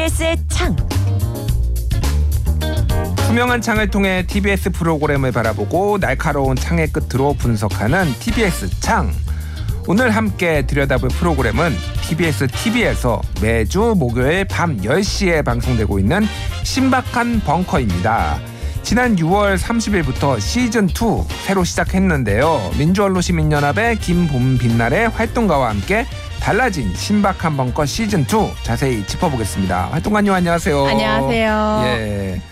TBS의 창. 투명한 창을 통해 TBS 프로그램을 바라보고 날카로운 창의 끝으로 분석하는 TBS 창. 오늘 함께 들여다볼 프로그램은 TBS TV에서 매주 목요일 밤 10시에 방송되고 있는 신박한 벙커입니다. 지난 6월 30일부터 시즌2 새로 시작했는데요. 민주언론시민연합의 김봄 빛날의 활동가와 함께 달라진 신박한 벙커 시즌 2 자세히 짚어보겠습니다. 활동가님 안녕하세요. 안녕하세요. 예.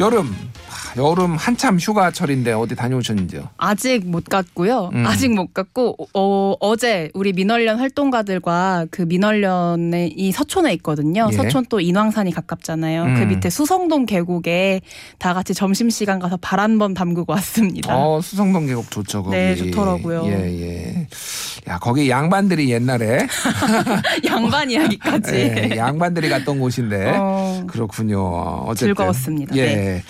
여름 아, 여름 한참 휴가철인데 어디 다녀오셨는지요? 아직 못 갔고요. 음. 아직 못 갔고 어, 어제 우리 민월련 활동가들과 그 민월련의 이 서촌에 있거든요. 예. 서촌 또 인왕산이 가깝잖아요. 그 음. 밑에 수성동 계곡에 다 같이 점심 시간 가서 발 한 번 담그고 왔습니다. 어 수성동 계곡 좋죠 거기. 네, 좋더라고요. 예 예. 야 거기 양반들이 옛날에 양반 이야기까지. 예, 양반들이 갔던 곳인데 어, 그렇군요. 어쨌든 즐거웠습니다. 예. 네.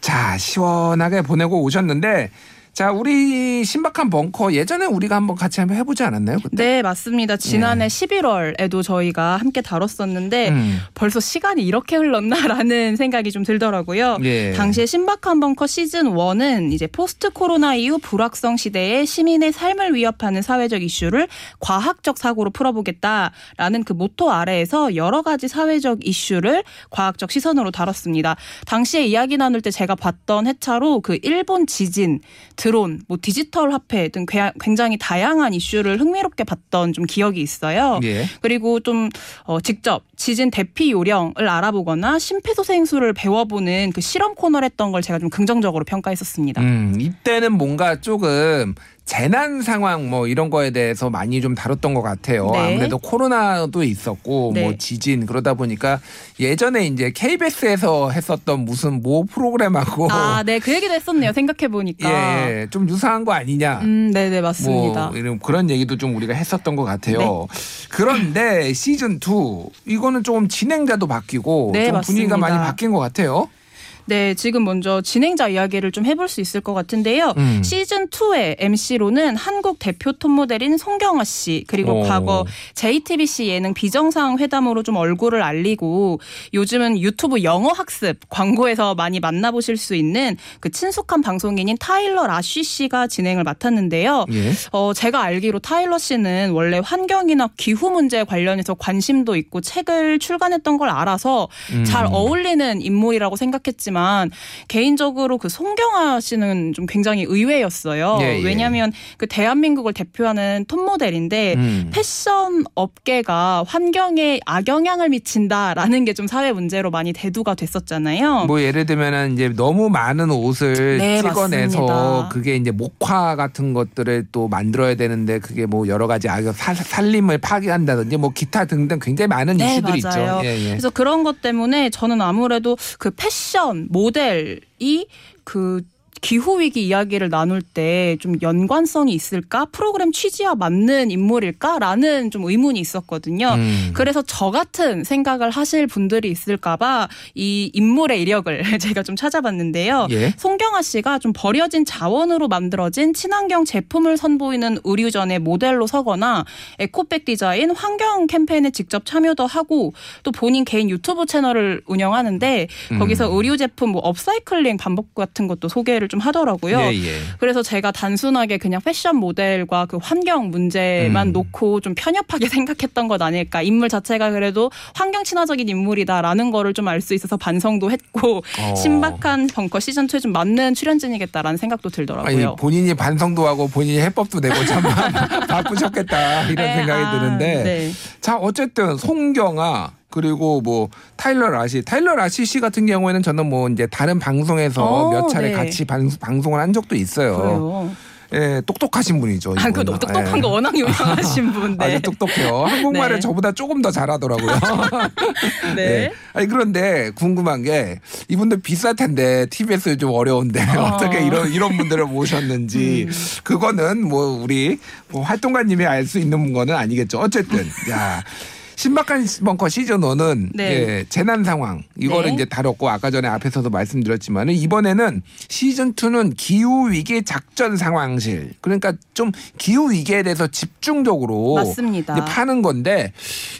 자 시원하게 보내고 오셨는데 자 우리 신박한 벙커 예전에 우리가 한번 같이 한번 해보지 않았나요 그때? 네, 맞습니다. 지난해 예. 11월에도 저희가 함께 다뤘었는데 음. 벌써 시간이 이렇게 흘렀나라는 생각이 좀 들더라고요. 예. 당시에 신박한 벙커 시즌 1은 이제 포스트 코로나 이후 불확성 시대에 시민의 삶을 위협하는 사회적 이슈를 과학적 사고로 풀어보겠다라는 그 모토 아래에서 여러 가지 사회적 이슈를 과학적 시선으로 다뤘습니다. 당시에 이야기 나눌 때 제가 봤던 회차로 그 일본 지진, 드론, 뭐 디지털 화폐 등 괴- 굉장히 다양한 이슈를 흥미롭게 봤던 좀 기억이 있어요. 예. 그리고 좀 어, 직접 지진 대피 요령을 알아보거나 심폐소생술을 배워보는 그 실험 코너를 했던 걸 제가 좀 긍정적으로 평가했었습니다. 음, 이때는 뭔가 조금 재난 상황 뭐 이런 거에 대해서 많이 좀 다뤘던 것 같아요. 네. 아무래도 코로나도 있었고 네. 뭐 지진 그러다 보니까 예전에 이제 KBS에서 했었던 무슨 모 프로그램하고 아, 네, 그 얘기도 했었네요. 생각해 보니까. 예, 좀 유사한 거 아니냐. 음, 네, 네, 맞습니다. 뭐 이런 그런 얘기도 좀 우리가 했었던 것 같아요. 네. 그런데 시즌 2 이거는 좀 진행자도 바뀌고 네, 좀 분위기가. 많이 바뀐 것 같아요. 네, 지금 먼저 진행자 이야기를 좀 해볼 수 있을 것 같은데요. 음. 시즌 2의 MC로는 한국 대표 톱모델인 송경아 씨 그리고 오. 과거 JTBC 예능 비정상 회담으로 좀 얼굴을 알리고 요즘은 유튜브 영어 학습 광고에서 많이 만나보실 수 있는 그 친숙한 방송인인 타일러 라쉬 씨가 진행을 맡았는데요. 예. 어, 제가 알기로 타일러 씨는 원래 환경이나 기후 문제 관련해서 관심도 있고 책을 출간했던 걸 알아서 음. 잘 어울리는 인물이라고 생각했지만 개인적으로 그 송경아 씨는 좀 굉장히 의외였어요. 예, 예. 왜냐하면 그 대한민국을 대표하는 톱 모델인데 음. 패션 업계가 환경에 악영향을 미친다라는 게 좀 사회 문제로 많이 대두가 됐었잖아요. 뭐 예를 들면은 이제 너무 많은 옷을 네, 찍어내서 맞습니다. 그게 이제 목화 같은 것들을 또 만들어야 되는데 그게 뭐 여러 가지 아 살- 살림을 파괴한다든지 뭐 기타 등등 굉장히 많은 네, 이슈들이 맞아요. 있죠. 예, 예. 그래서 그런 것 때문에 저는 아무래도 그 패션 모델이 그 기후 위기 이야기를 나눌 때 좀 연관성이 있을까? 프로그램 취지와 맞는 인물일까라는 좀 의문이 있었거든요. 음. 그래서 저 같은 생각을 하실 분들이 있을까봐 이 인물의 이력을 제가 좀 찾아봤는데요. 예. 송경아 씨가 좀 버려진 자원으로 만들어진 친환경 제품을 선보이는 의류전의 모델로 서거나 에코백 디자인, 환경 캠페인에 직접 참여도 하고 또 본인 개인 유튜브 채널을 운영하는데 음. 거기서 의류 제품 뭐 업사이클링 방법 같은 것도 소개를 좀 하더라고요. 예, 예. 그래서 제가 단순하게 그냥 패션 모델과 그 환경 문제만 음. 놓고 좀 편협하게 생각했던 것 아닐까. 인물 자체가 그래도 환경 친화적인 인물이다라는 거를 좀 알 수 있어서 반성도 했고 어. 신박한 벙커 시즌 2에 좀 맞는 출연진이겠다라는 생각도 아니 들더라고요. 본인이 반성도 하고 본인이 해법도 내고 참 바쁘셨겠다 이런 네, 생각이 아, 드는데 네. 자 어쨌든 송경아 그리고 뭐 타일러 라시 타일러 라시 씨 같은 경우에는 저는 뭐 이제 다른 방송에서 어, 몇 차례 네. 같이 방, 방송을 한 적도 있어요. 그래요. 예, 똑똑하신 분이죠. 아, 그. 똑똑한 예. 거 워낙 유명하신 분데. 아주 똑똑해요. 한국말을 네. 저보다 조금 더 잘하더라고요. 네. 예. 아니 그런데 궁금한 게 이분들 비쌀 텐데 TBS 좀 어려운데 어. 어. 떻게 이런 이런 분들을 모셨는지 음. 그거는 뭐 우리 뭐 활동가님이 알 수 있는 거는 아니겠죠. 어쨌든 야. 신박한 벙커 시즌 1은 네. 예, 재난 상황 이거를 네. 이제 다뤘고 아까 전에 앞에서도 말씀드렸지만 이번에는 시즌 2는 기후 위기 작전 상황실 그러니까 좀 기후 위기에 대해서 집중적으로 맞습니다. 파는 건데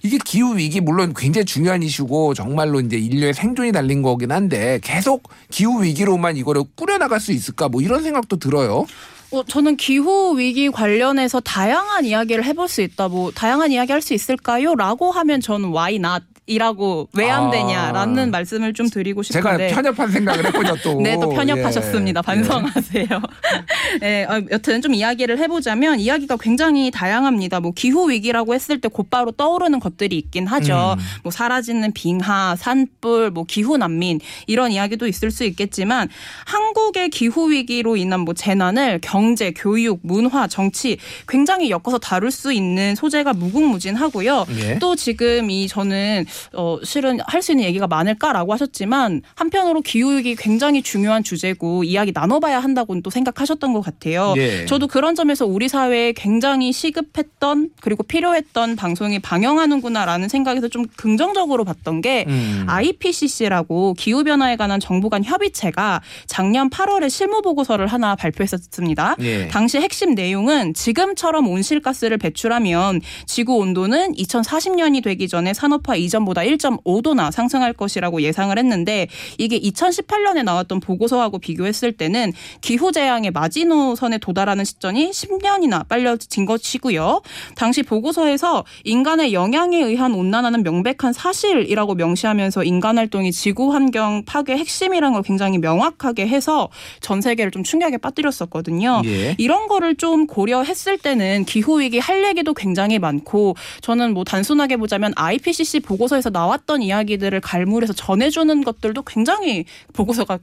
이게 기후 위기 물론 굉장히 중요한 이슈고 정말로 이제 인류의 생존이 달린 거긴 한데 계속 기후 위기로만 이거를 꾸려 나갈 수 있을까 뭐 이런 생각도 들어요. 어, 저는 기후 위기 관련해서 다양한 이야기를 해볼 수 있다. 뭐 다양한 이야기 할 수 있을까요?라고 하면 저는 why not 이라고 왜안 아. 되냐라는 말씀을 좀 드리고 제가 싶은데. 편협한 생각을 했군요 또. 네, 또 편협하셨습니다. 예. 반성하세요. 네, 어, 여튼 좀 이야기를 해보자면 이야기가 굉장히 다양합니다. 뭐 기후 위기라고 했을 때 곧바로 떠오르는 것들이 있긴 하죠. 음. 뭐 사라지는 빙하, 산불, 뭐 기후 난민 이런 이야기도 있을 수 있겠지만 한국의 기후 위기로 인한 뭐 재난을 경제, 교육, 문화, 정치 굉장히 엮어서 다룰 수 있는 소재가 무궁무진하고요. 예. 또 지금 이 저는 어 실은 할 수 있는 얘기가 많을까라고 하셨지만 한편으로 기후위기 굉장히 중요한 주제고 이야기 나눠봐야 한다고는 또 생각하셨던 것 같아요. 예. 저도 그런 점에서 우리 사회에 굉장히 시급했던 그리고 필요했던 방송이 방영하는구나라는 생각에서 좀 긍정적으로 봤던 게 음. IPCC라고 기후 변화에 관한 정부 간 협의체가 작년 8월에 실무 보고서를 하나 발표했었습니다. 예. 당시 핵심 내용은 지금처럼 온실가스를 배출하면 지구 온도는 2040년이 되기 전에 산업화 이전 보다 1.5도나 상승할 것이라고 예상을 했는데 이게 2018년에 나왔던 보고서하고 비교했을 때는 기후 재앙의 마지노선에 도달하는 시점이 10년이나 빨려진 것이고요. 당시 보고서에서 인간의 영향에 의한 온난화는 명백한 사실이라고 명시하면서 인간 활동이 지구 환경 파괴 핵심이라는 걸 굉장히 명확하게 해서 전 세계를 좀 충격에 빠뜨렸었거든요. 예. 이런 거를 좀 고려했을 때는 기후 위기 할 얘기도 굉장히 많고 저는 뭐 단순하게 보자면 IPCC 보고서 에서 나왔던 이야기들을 갈무리해서 전해주는 것들도 굉장히 보고서가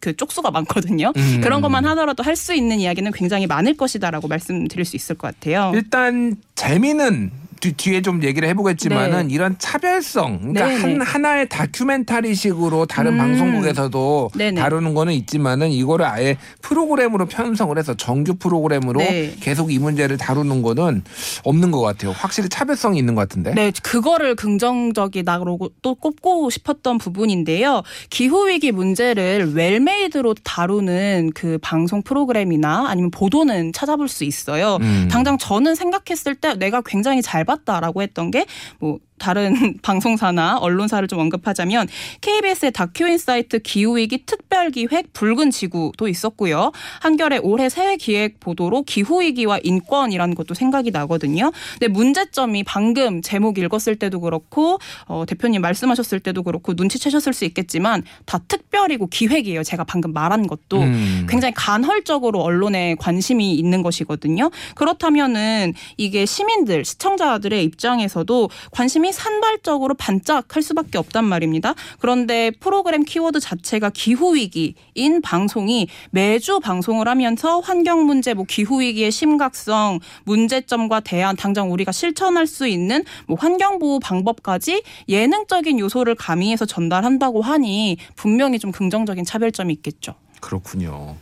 그 쪽수가 많거든요. 음. 그런 것만 하더라도 할 수 있는 이야기는 굉장히 많을 것이다라고 말씀드릴 수 있을 것 같아요. 일단 재미는 뒤, 뒤에 좀 얘기를 해보겠지만은 네. 이런 차별성, 그러니까 네, 한 네. 하나의 다큐멘터리식으로 다른 음. 방송국에서도 네네. 다루는 거는 있지만은 이거를 아예 프로그램으로 편성을 해서 정규 프로그램으로 네. 계속 이 문제를 다루는 거는 없는 것 같아요. 확실히 차별성이 있는 것 같은데. 네, 그거를 긍정적이다고 또 꼽고 싶었던 부분인데요. 기후 위기 문제를 well-made로 다루는 그 방송 프로그램이나 아니면 보도는 찾아볼 수 있어요. 음. 당장 저는 생각했을 때 내가 굉장히 잘 봤 다라고 했던 게 뭐 다른 방송사나 언론사를 좀 언급하자면 KBS의 다큐 인사이트 기후위기 특별기획 붉은 지구도 있었고요. 한겨레 올해 새해 기획 보도로 기후위기와 인권이라는 것도 생각이 나거든요. 근데 문제점이 방금 제목 읽었을 때도 그렇고 어, 대표님 말씀하셨을 때도 그렇고 눈치채셨을 수 있겠지만 다 특별이고 기획이에요. 제가 방금 말한 것도 음. 굉장히 간헐적으로 언론에 관심이 있는 것이거든요. 그렇다면은 이게 시민들, 시청자들의 입장에서도 관심이 산발적으로 반짝할 수밖에 없단 말입니다. 그런데 프로그램 키워드 자체가 기후 위기인 방송이 매주 방송을 하면서 환경 문제, 뭐 기후 위기의 심각성, 문제점과 대안, 당장 우리가 실천할 수 있는 뭐 환경 보호 방법까지 예능적인 요소를 가미해서 전달한다고 하니 분명히 좀 긍정적인 차별점이 있겠죠. 그렇군요.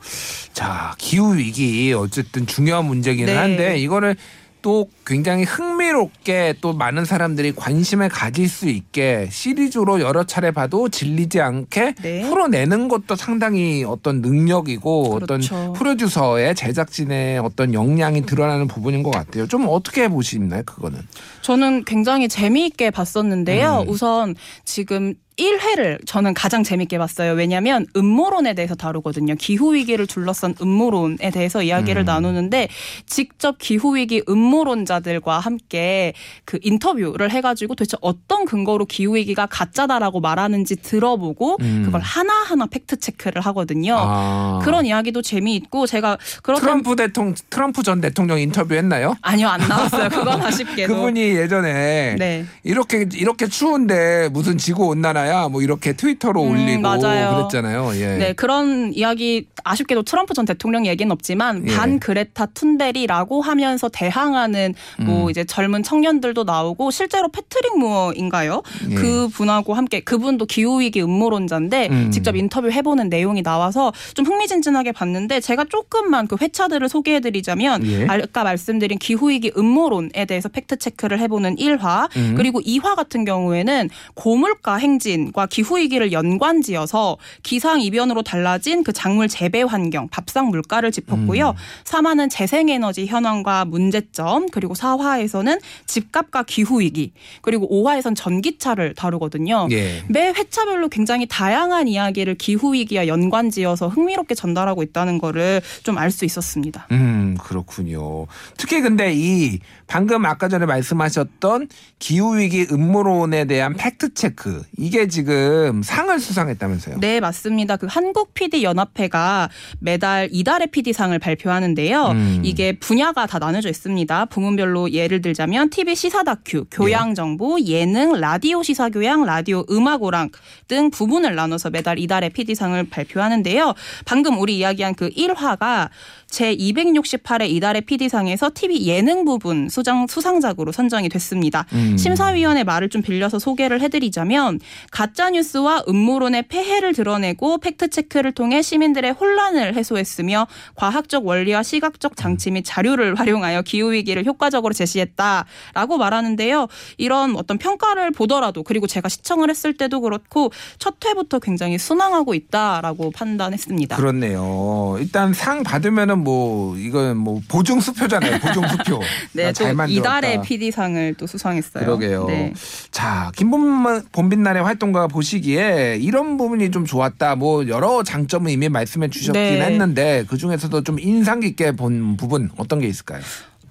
자, 기후 위기 어쨌든 중요한 문제기는 네. 한데 이거를 또 굉장히 흥미롭게 또 많은 사람들이 관심을 가질 수 있게 시리즈로 여러 차례 봐도 질리지 않게 네. 풀어내는 것도 상당히 어떤 능력이고 그렇죠. 어떤 프로듀서의 제작진의 어떤 역량이 드러나는 부분인 것 같아요. 좀 어떻게 보시나요, 그거는? 저는 굉장히 재미있게 봤었는데요. 음. 우선 지금 1회를 저는 가장 재밌게 봤어요. 왜냐하면 음모론에 대해서 다루거든요. 기후 위기를 둘러싼 음모론에 대해서 이야기를 음. 나누는데 직접 기후 위기 음모론자 들과 함께 그 인터뷰를 해가지고 도대체 어떤 근거로 기후 위기가 가짜다라고 말하는지 들어보고 음. 그걸 하나 하나 팩트 체크를 하거든요. 아. 그런 이야기도 재미있고 제가 그렇다면 트럼프 대통령 트럼프 전 대통령 인터뷰했나요? 아니요 안 나왔어요. 그건 아쉽게도. 그분이 예전에 네. 이렇게 이렇게 추운데 무슨 지구 온난화야 뭐 이렇게 트위터로 음, 올리고 맞아요. 그랬잖아요. 예. 네, 그런 이야기 아쉽게도 트럼프 전 대통령 얘기는 없지만 예. 반 그레타 툰베리라고 하면서 대항하는 뭐 음. 이제 젊은 청년들도 나오고 실제로 패트릭 무어인가요? 예. 그 분하고 함께 그분도 기후 위기 음모론자인데 음. 직접 인터뷰 해보는 내용이 나와서 좀 흥미진진하게 봤는데 제가 조금만 그 회차들을 소개해드리자면 예. 아까 말씀드린 기후 위기 음모론에 대해서 fact check를 해보는 1화 음. 그리고 2화 같은 경우에는 고물가 행진과 기후 위기를 연관지어서 기상 이변으로 달라진 그 작물 재배 환경, 밥상 물가를 짚었고요. 음. 3화는 재생에너지 현황과 문제점 그리고 4화에서는 집값과 기후 위기 그리고 5화에선 전기차를 다루거든요. 예. 매 회차별로 굉장히 다양한 이야기를 기후 위기와 연관지어서 흥미롭게 전달하고 있다는 거를 좀 알 수 있었습니다. 음, 그렇군요. 특히 근데 이 방금 아까 전에 말씀하셨던 기후 위기 음모론에 대한 팩트 체크, 이게 지금 상을 수상했다면서요? 네, 맞습니다. 그 한국 PD 연합회가 매달 이달의 PD상을 발표하는데요. 음. 이게 분야가 다 나눠져 있습니다. 부문별 로 예를 들자면 TV 시사 다큐, 교양 정보, 예능, 라디오 시사 교양, 라디오 음악 오락 등 부분을 나눠서 매달 이달의 PD상을 발표하는데요. 방금 우리 이야기한 그 1화가 제 268회 이달의 PD상에서 TV 예능 부분 수상, 수상작으로 선정이 됐습니다. 음. 심사위원의 말을 좀 빌려서 소개를 해드리자면 가짜뉴스와 음모론의 폐해를 드러내고 팩트체크를 통해 시민들의 혼란을 해소했으며 과학적 원리와 시각적 장치 및 자료를 활용하여 기후위기를 효과적으로 제시했다라고 말하는데요. 이런 어떤 평가를 보더라도 그리고 제가 시청을 했을 때도 그렇고 첫 회부터 굉장히 순항하고 있다라고 판단했습니다. 그렇네요. 일단 상 받으면은 뭐 이건 뭐 보증 수표잖아요. 보증 수표. 네, 아, 또. 이달의 PD상을 또 수상했어요. 그러게요. 네. 자, 김범 봄빛날의 활동가 보시기에 이런 부분이 좀 좋았다. 뭐 여러 장점을 이미 말씀해 주셨긴 네. 했는데 그 중에서도 좀 인상 깊게 본 부분 어떤 게 있을까요?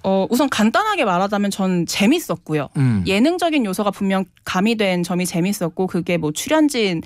어, 우선 간단하게 말하자면 전 재밌었고요. 음. 예능적인 요소가 분명 가미된 점이 재밌었고 그게 뭐 출연진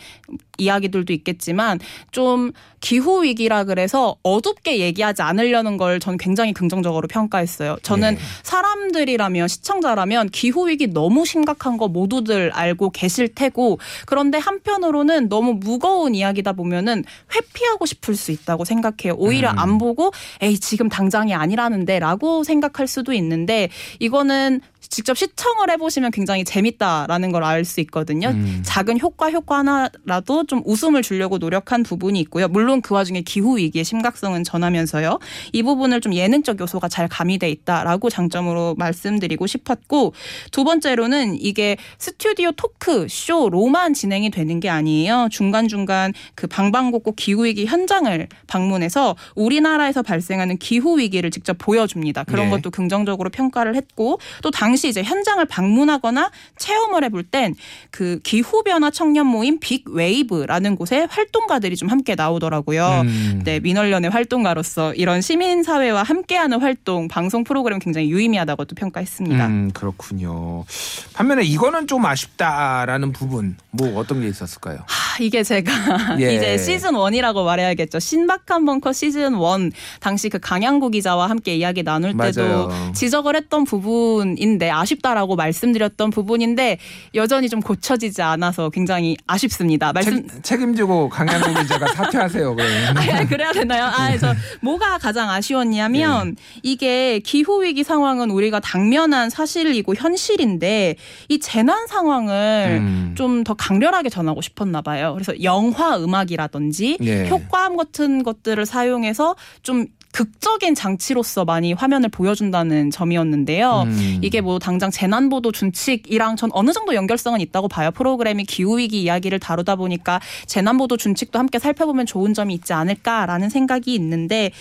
이야기들도 있겠지만 좀 기후 위기라 그래서 어둡게 얘기하지 않으려는 걸 전 굉장히 긍정적으로 평가했어요. 저는 네. 사람들이라면 시청자라면 기후 위기 너무 심각한 거 모두들 알고 계실 테고 그런데 한편으로는 너무 무거운 이야기다 보면은 회피하고 싶을 수 있다고 생각해요. 오히려 음. 안 보고 에이 지금 당장이 아니라는데라고 생각할 수도 있는데 이거는 직접 시청을 해보시면 굉장히 재밌다라는 걸 알 수 있거든요. 음. 작은 효과 효과 하나라도 좀 웃음을 주려고 노력한 부분이 있고요. 물론 그 와중에 기후 위기의 심각성은 전하면서요. 이 부분을 좀 예능적 요소가 잘 가미돼 있다라고 장점으로 말씀드리고 싶었고 두 번째로는 이게 스튜디오 토크 쇼로만 진행이 되는 게 아니에요. 중간 중간 그 방방곡곡 기후 위기 현장을 방문해서 우리나라에서 발생하는 기후 위기를 직접 보여줍니다. 그런 네. 것도 긍정적으로 평가를 했고 또 당시 이제 현장을 방문하거나 체험을 해볼 땐 그 기후 변화 청년 모임 빅 웨이브라는 곳에 활동가들이 좀 함께 나오더라고요. 음. 네, 민언련의 활동가로서 이런 시민 사회와 함께하는 활동 방송 프로그램 굉장히 유의미하다고 또 평가했습니다. 음, 그렇군요. 반면에 이거는 좀 아쉽다라는 부분 뭐 어떤 게 있었을까요? 하, 이게 제가 예. 이제 시즌 1이라고 말해야겠죠. 신박한 벙커 시즌 1 당시 그 강양구 기자와 함께 이야기 나눌 때도 맞아요. 지적을 했던 부분인데 아쉽다라고 말씀드렸던 부분인데 여전히 좀 고쳐지지 않아서 굉장히 아쉽습니다. 말씀 책, 책임지고 강양구 기자가 사퇴하세요. 그러면. 아, 그래야 되나요? 아, 저 뭐가 가장 아쉬웠냐면 네. 이게 기후 위기 상황은 우리가 당면한 사실이고 현실인데 이 재난 상황을 음. 좀더 강렬하게 전하고 싶었나 봐요. 그래서 영화 음악이라든지 예. 효과음 같은 것들을 사용해서 좀 극적인 장치로서 많이 화면을 보여준다는 점이었는데요. 음. 이게 뭐 당장 재난보도 준칙이랑 전 어느 정도 연결성은 있다고 봐요. 프로그램이 기후위기 이야기를 다루다 보니까 재난보도 준칙도 함께 살펴보면 좋은 점이 있지 않을까라는 생각이 있는데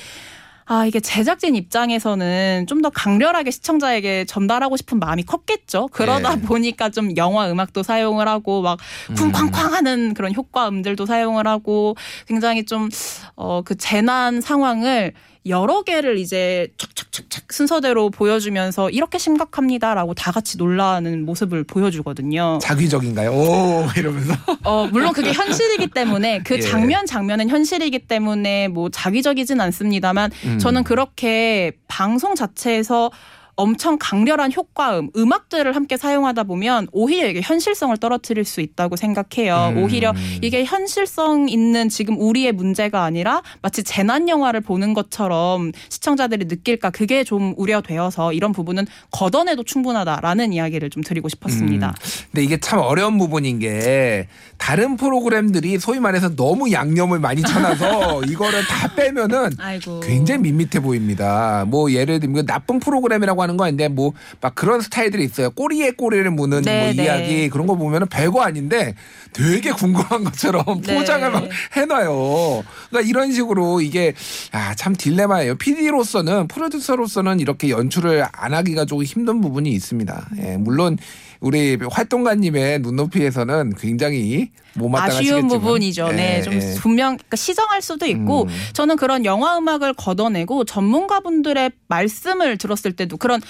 아, 이게 제작진 입장에서는 좀 더 강렬하게 시청자에게 전달하고 싶은 마음이 컸겠죠. 그러다 네. 보니까 좀 영화 음악도 사용을 하고 막 쿵쾅쾅 하는 그런 효과음들도 사용을 하고 굉장히 좀, 어, 그 재난 상황을 여러 개를 이제 촥촥촥촥 순서대로 보여주면서 이렇게 심각합니다라고 다 같이 놀라는 모습을 보여주거든요. 자기적인가요? 오 이러면서. 어, 물론 그게 현실이기 때문에 그 예. 장면 장면은 현실이기 때문에 뭐 자기적이진 않습니다만 음. 저는 그렇게 방송 자체에서 엄청 강렬한 효과음, 음악들을 함께 사용하다 보면 오히려 이게 현실성을 떨어뜨릴 수 있다고 생각해요. 음. 오히려 이게 현실성 있는 지금 우리의 문제가 아니라 마치 재난 영화를 보는 것처럼 시청자들이 느낄까 그게 좀 우려되어서 이런 부분은 걷어내도 충분하다라는 이야기를 좀 드리고 싶었습니다. 근데 이게 참 어려운 부분인 게 다른 프로그램들이 소위 말해서 너무 양념을 많이 쳐놔서 이거를 다 빼면은 아이고. 굉장히 밋밋해 보입니다. 뭐 예를 들면 나쁜 프로그램이라고 하는 거 아닌데 뭐 막 그런 스타일들이 있어요. 꼬리에 꼬리를 무는 네, 뭐 네. 이야기 그런 거 보면은 별거 아닌데 되게 궁금한 것처럼 네. 포장을 막 해놔요. 그러니까 이런 식으로 이게 아, 참 딜레마예요. PD로서는 프로듀서로서는 이렇게 연출을 안 하기가 조금 힘든 부분이 있습니다. 예, 물론 우리 활동가님의 눈높이에서는 굉장히 아쉬운 부분이죠. 네, 예, 좀 예. 분명 그러니까 시정할 수도 있고 음. 저는 그런 영화 음악을 걷어내고 전문가분들의 말씀을 들었을 때도 그런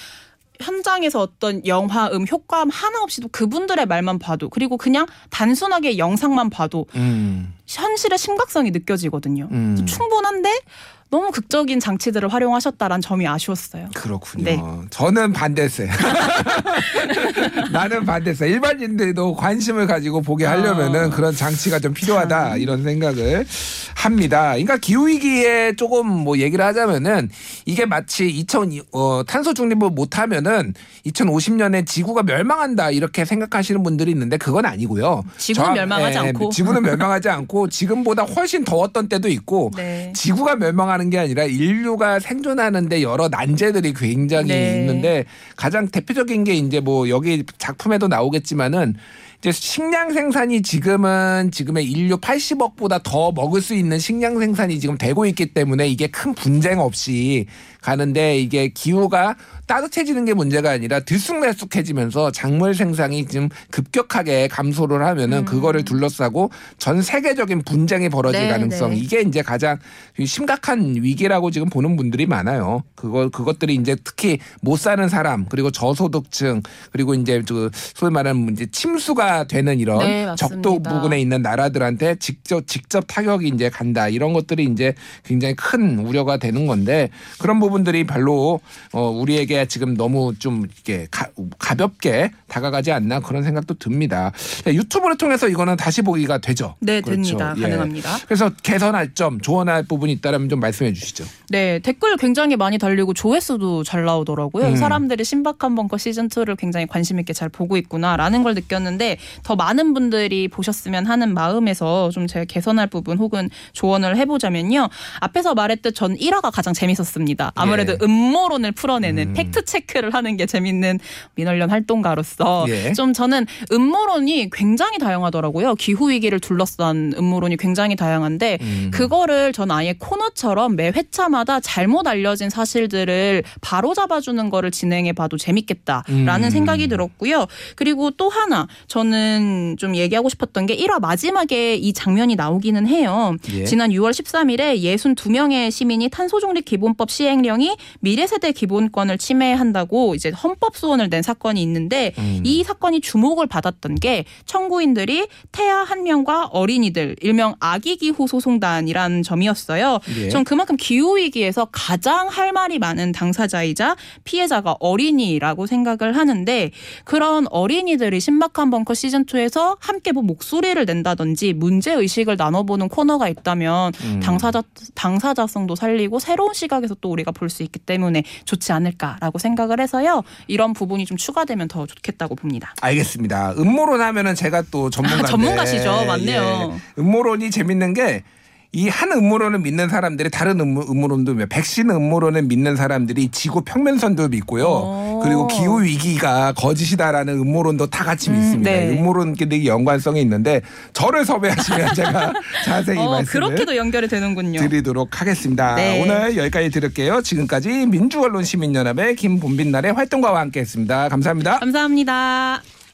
현장에서 어떤 영화음, 효과음 하나 없이도 그분들의 말만 봐도 그리고 그냥 단순하게 영상만 봐도 음. 현실의 심각성이 느껴지거든요. 음. 충분한데 너무 극적인 장치들을 활용하셨다란 점이 아쉬웠어요. 그렇군요. 네. 저는 반대세. 나는 반대세. 일반인들도 관심을 가지고 보게 하려면은 아. 그런 장치가 좀 필요하다 이런 생각을 합니다. 그러니까 기후 위기에 조금 뭐 얘기를 하자면은 이게 마치 2000 어, 탄소 중립을 못 하면은 2050년에 지구가 멸망한다 이렇게 생각하시는 분들이 있는데 그건 아니고요. 지구는 저- 멸망하지 예, 않고. 지구는 멸망하지 않고 지금보다 훨씬 더웠던 때도 있고 네. 지구가 멸망하는 게 아니라 인류가 생존하는데 여러 난제들이 굉장히 네. 있는데 가장 대표적인 게 이제 뭐 여기 작품에도 나오겠지만은 이제 식량 생산이 지금은 지금의 인류 80억보다 더 먹을 수 있는 식량 생산이 지금 되고 있기 때문에 이게 큰 분쟁 없이 가는데 이게 기후가 따뜻해지는 게 문제가 아니라 들쑥날쑥해지면서 작물 생산이 지금 급격하게 감소를 하면은 음. 그거를 둘러싸고 전 세계적인 분쟁이 벌어질 네, 가능성 네. 이게 이제 가장 심각한 위기라고 지금 보는 분들이 많아요. 그거 그것들이 이제 특히 못 사는 사람 그리고 저소득층 그리고 이제 그 소위 말하는 이제 침수가 되는 이런 네. 적도 부근에 있는 나라들한테 직접 직접 타격이 이제 간다 이런 것들이 이제 굉장히 큰 우려가 되는 건데 그런 부분 들이 별로 어 우리에게 지금 너무 좀 이게 가, 가볍게 다가가지 않나 그런 생각도 듭니다. 유튜브를 통해서 이거는 다시 보기가 되죠. 네, 그렇죠. 됩니다. 예. 가능합니다. 그래서 개선할 점, 조언할 부분이 있다면 좀 말씀해 주시죠. 네, 댓글 굉장히 많이 달리고 조회수도 잘 나오더라고요. 음. 사람들이 신박한 벙커 시즌 2를 굉장히 관심 있게 잘 보고 있구나라는 걸 느꼈는데 더 많은 분들이 보셨으면 하는 마음에서 좀 제가 개선할 부분 혹은 조언을 해보자면요. 앞에서 말했듯 전 1화가 가장 재밌었습니다. 아무래도 예. 음모론을 풀어내는 음. 팩트 체크를 하는 게 재밌는 민원련 활동가로서 예. 좀 저는 음모론이 굉장히 다양하더라고요. 기후 위기를 둘러싼 음모론이 굉장히 다양한데 음. 그거를 전 아예 코너처럼 매 회차마다 잘못 알려진 사실들을 바로 잡아주는 거를 진행해 봐도 재밌겠다라는 음. 생각이 들었고요. 그리고 또 하나 저는 좀 얘기하고 싶었던 게 1화 마지막에 이 장면이 나오기는 해요. 예. 지난 6월 13일에 62명의 시민이 탄소중립 기본법 시행령 이 미래세대 기본권을 침해한다고 이제 헌법 소원을 낸 사건이 있는데 음. 이 사건이 주목을 받았던 게 청구인들이 태아 한 명과 어린이들 일명 아기 기후 소송단이라는 점이었어요. 예. 전 그만큼 기후 위기에서 가장 할 말이 많은 당사자이자 피해자가 어린이라고 생각을 하는데 그런 어린이들이 신박한 벙커 시즌 2에서 함께 뭐 목소리를 낸다든지 문제 의식을 나눠보는 코너가 있다면 음. 당사자 당사자성도 살리고 새로운 시각에서 또 우리가 볼 수 있기 때문에 좋지 않을까라고 생각을 해서요. 이런 부분이 좀 추가되면 더 좋겠다고 봅니다. 알겠습니다. 음모론 하면은 제가 또 전문가인데 아, 전문가시죠. 맞네요. 예. 음모론이 재밌는 게 이한 음모론을 믿는 사람들이 다른 음모, 음모론도 몇- 백신 음모론을 믿는 사람들이 지구 평면선도 믿고요. 오. 그리고 기후 위기가 거짓이다라는 음모론도 다 같이 음, 믿습니다. 네. 음모론끼리 연관성이 있는데 저를 섭외하시면 제가 자세히 어, 말씀을 그렇게도 연결이 되는군요. 드리도록 하겠습니다. 네. 오늘 여기까지 들을게요. 지금까지 민주언론 시민연합의 김본빈 날의 활동가와 함께했습니다. 감사합니다. 감사합니다.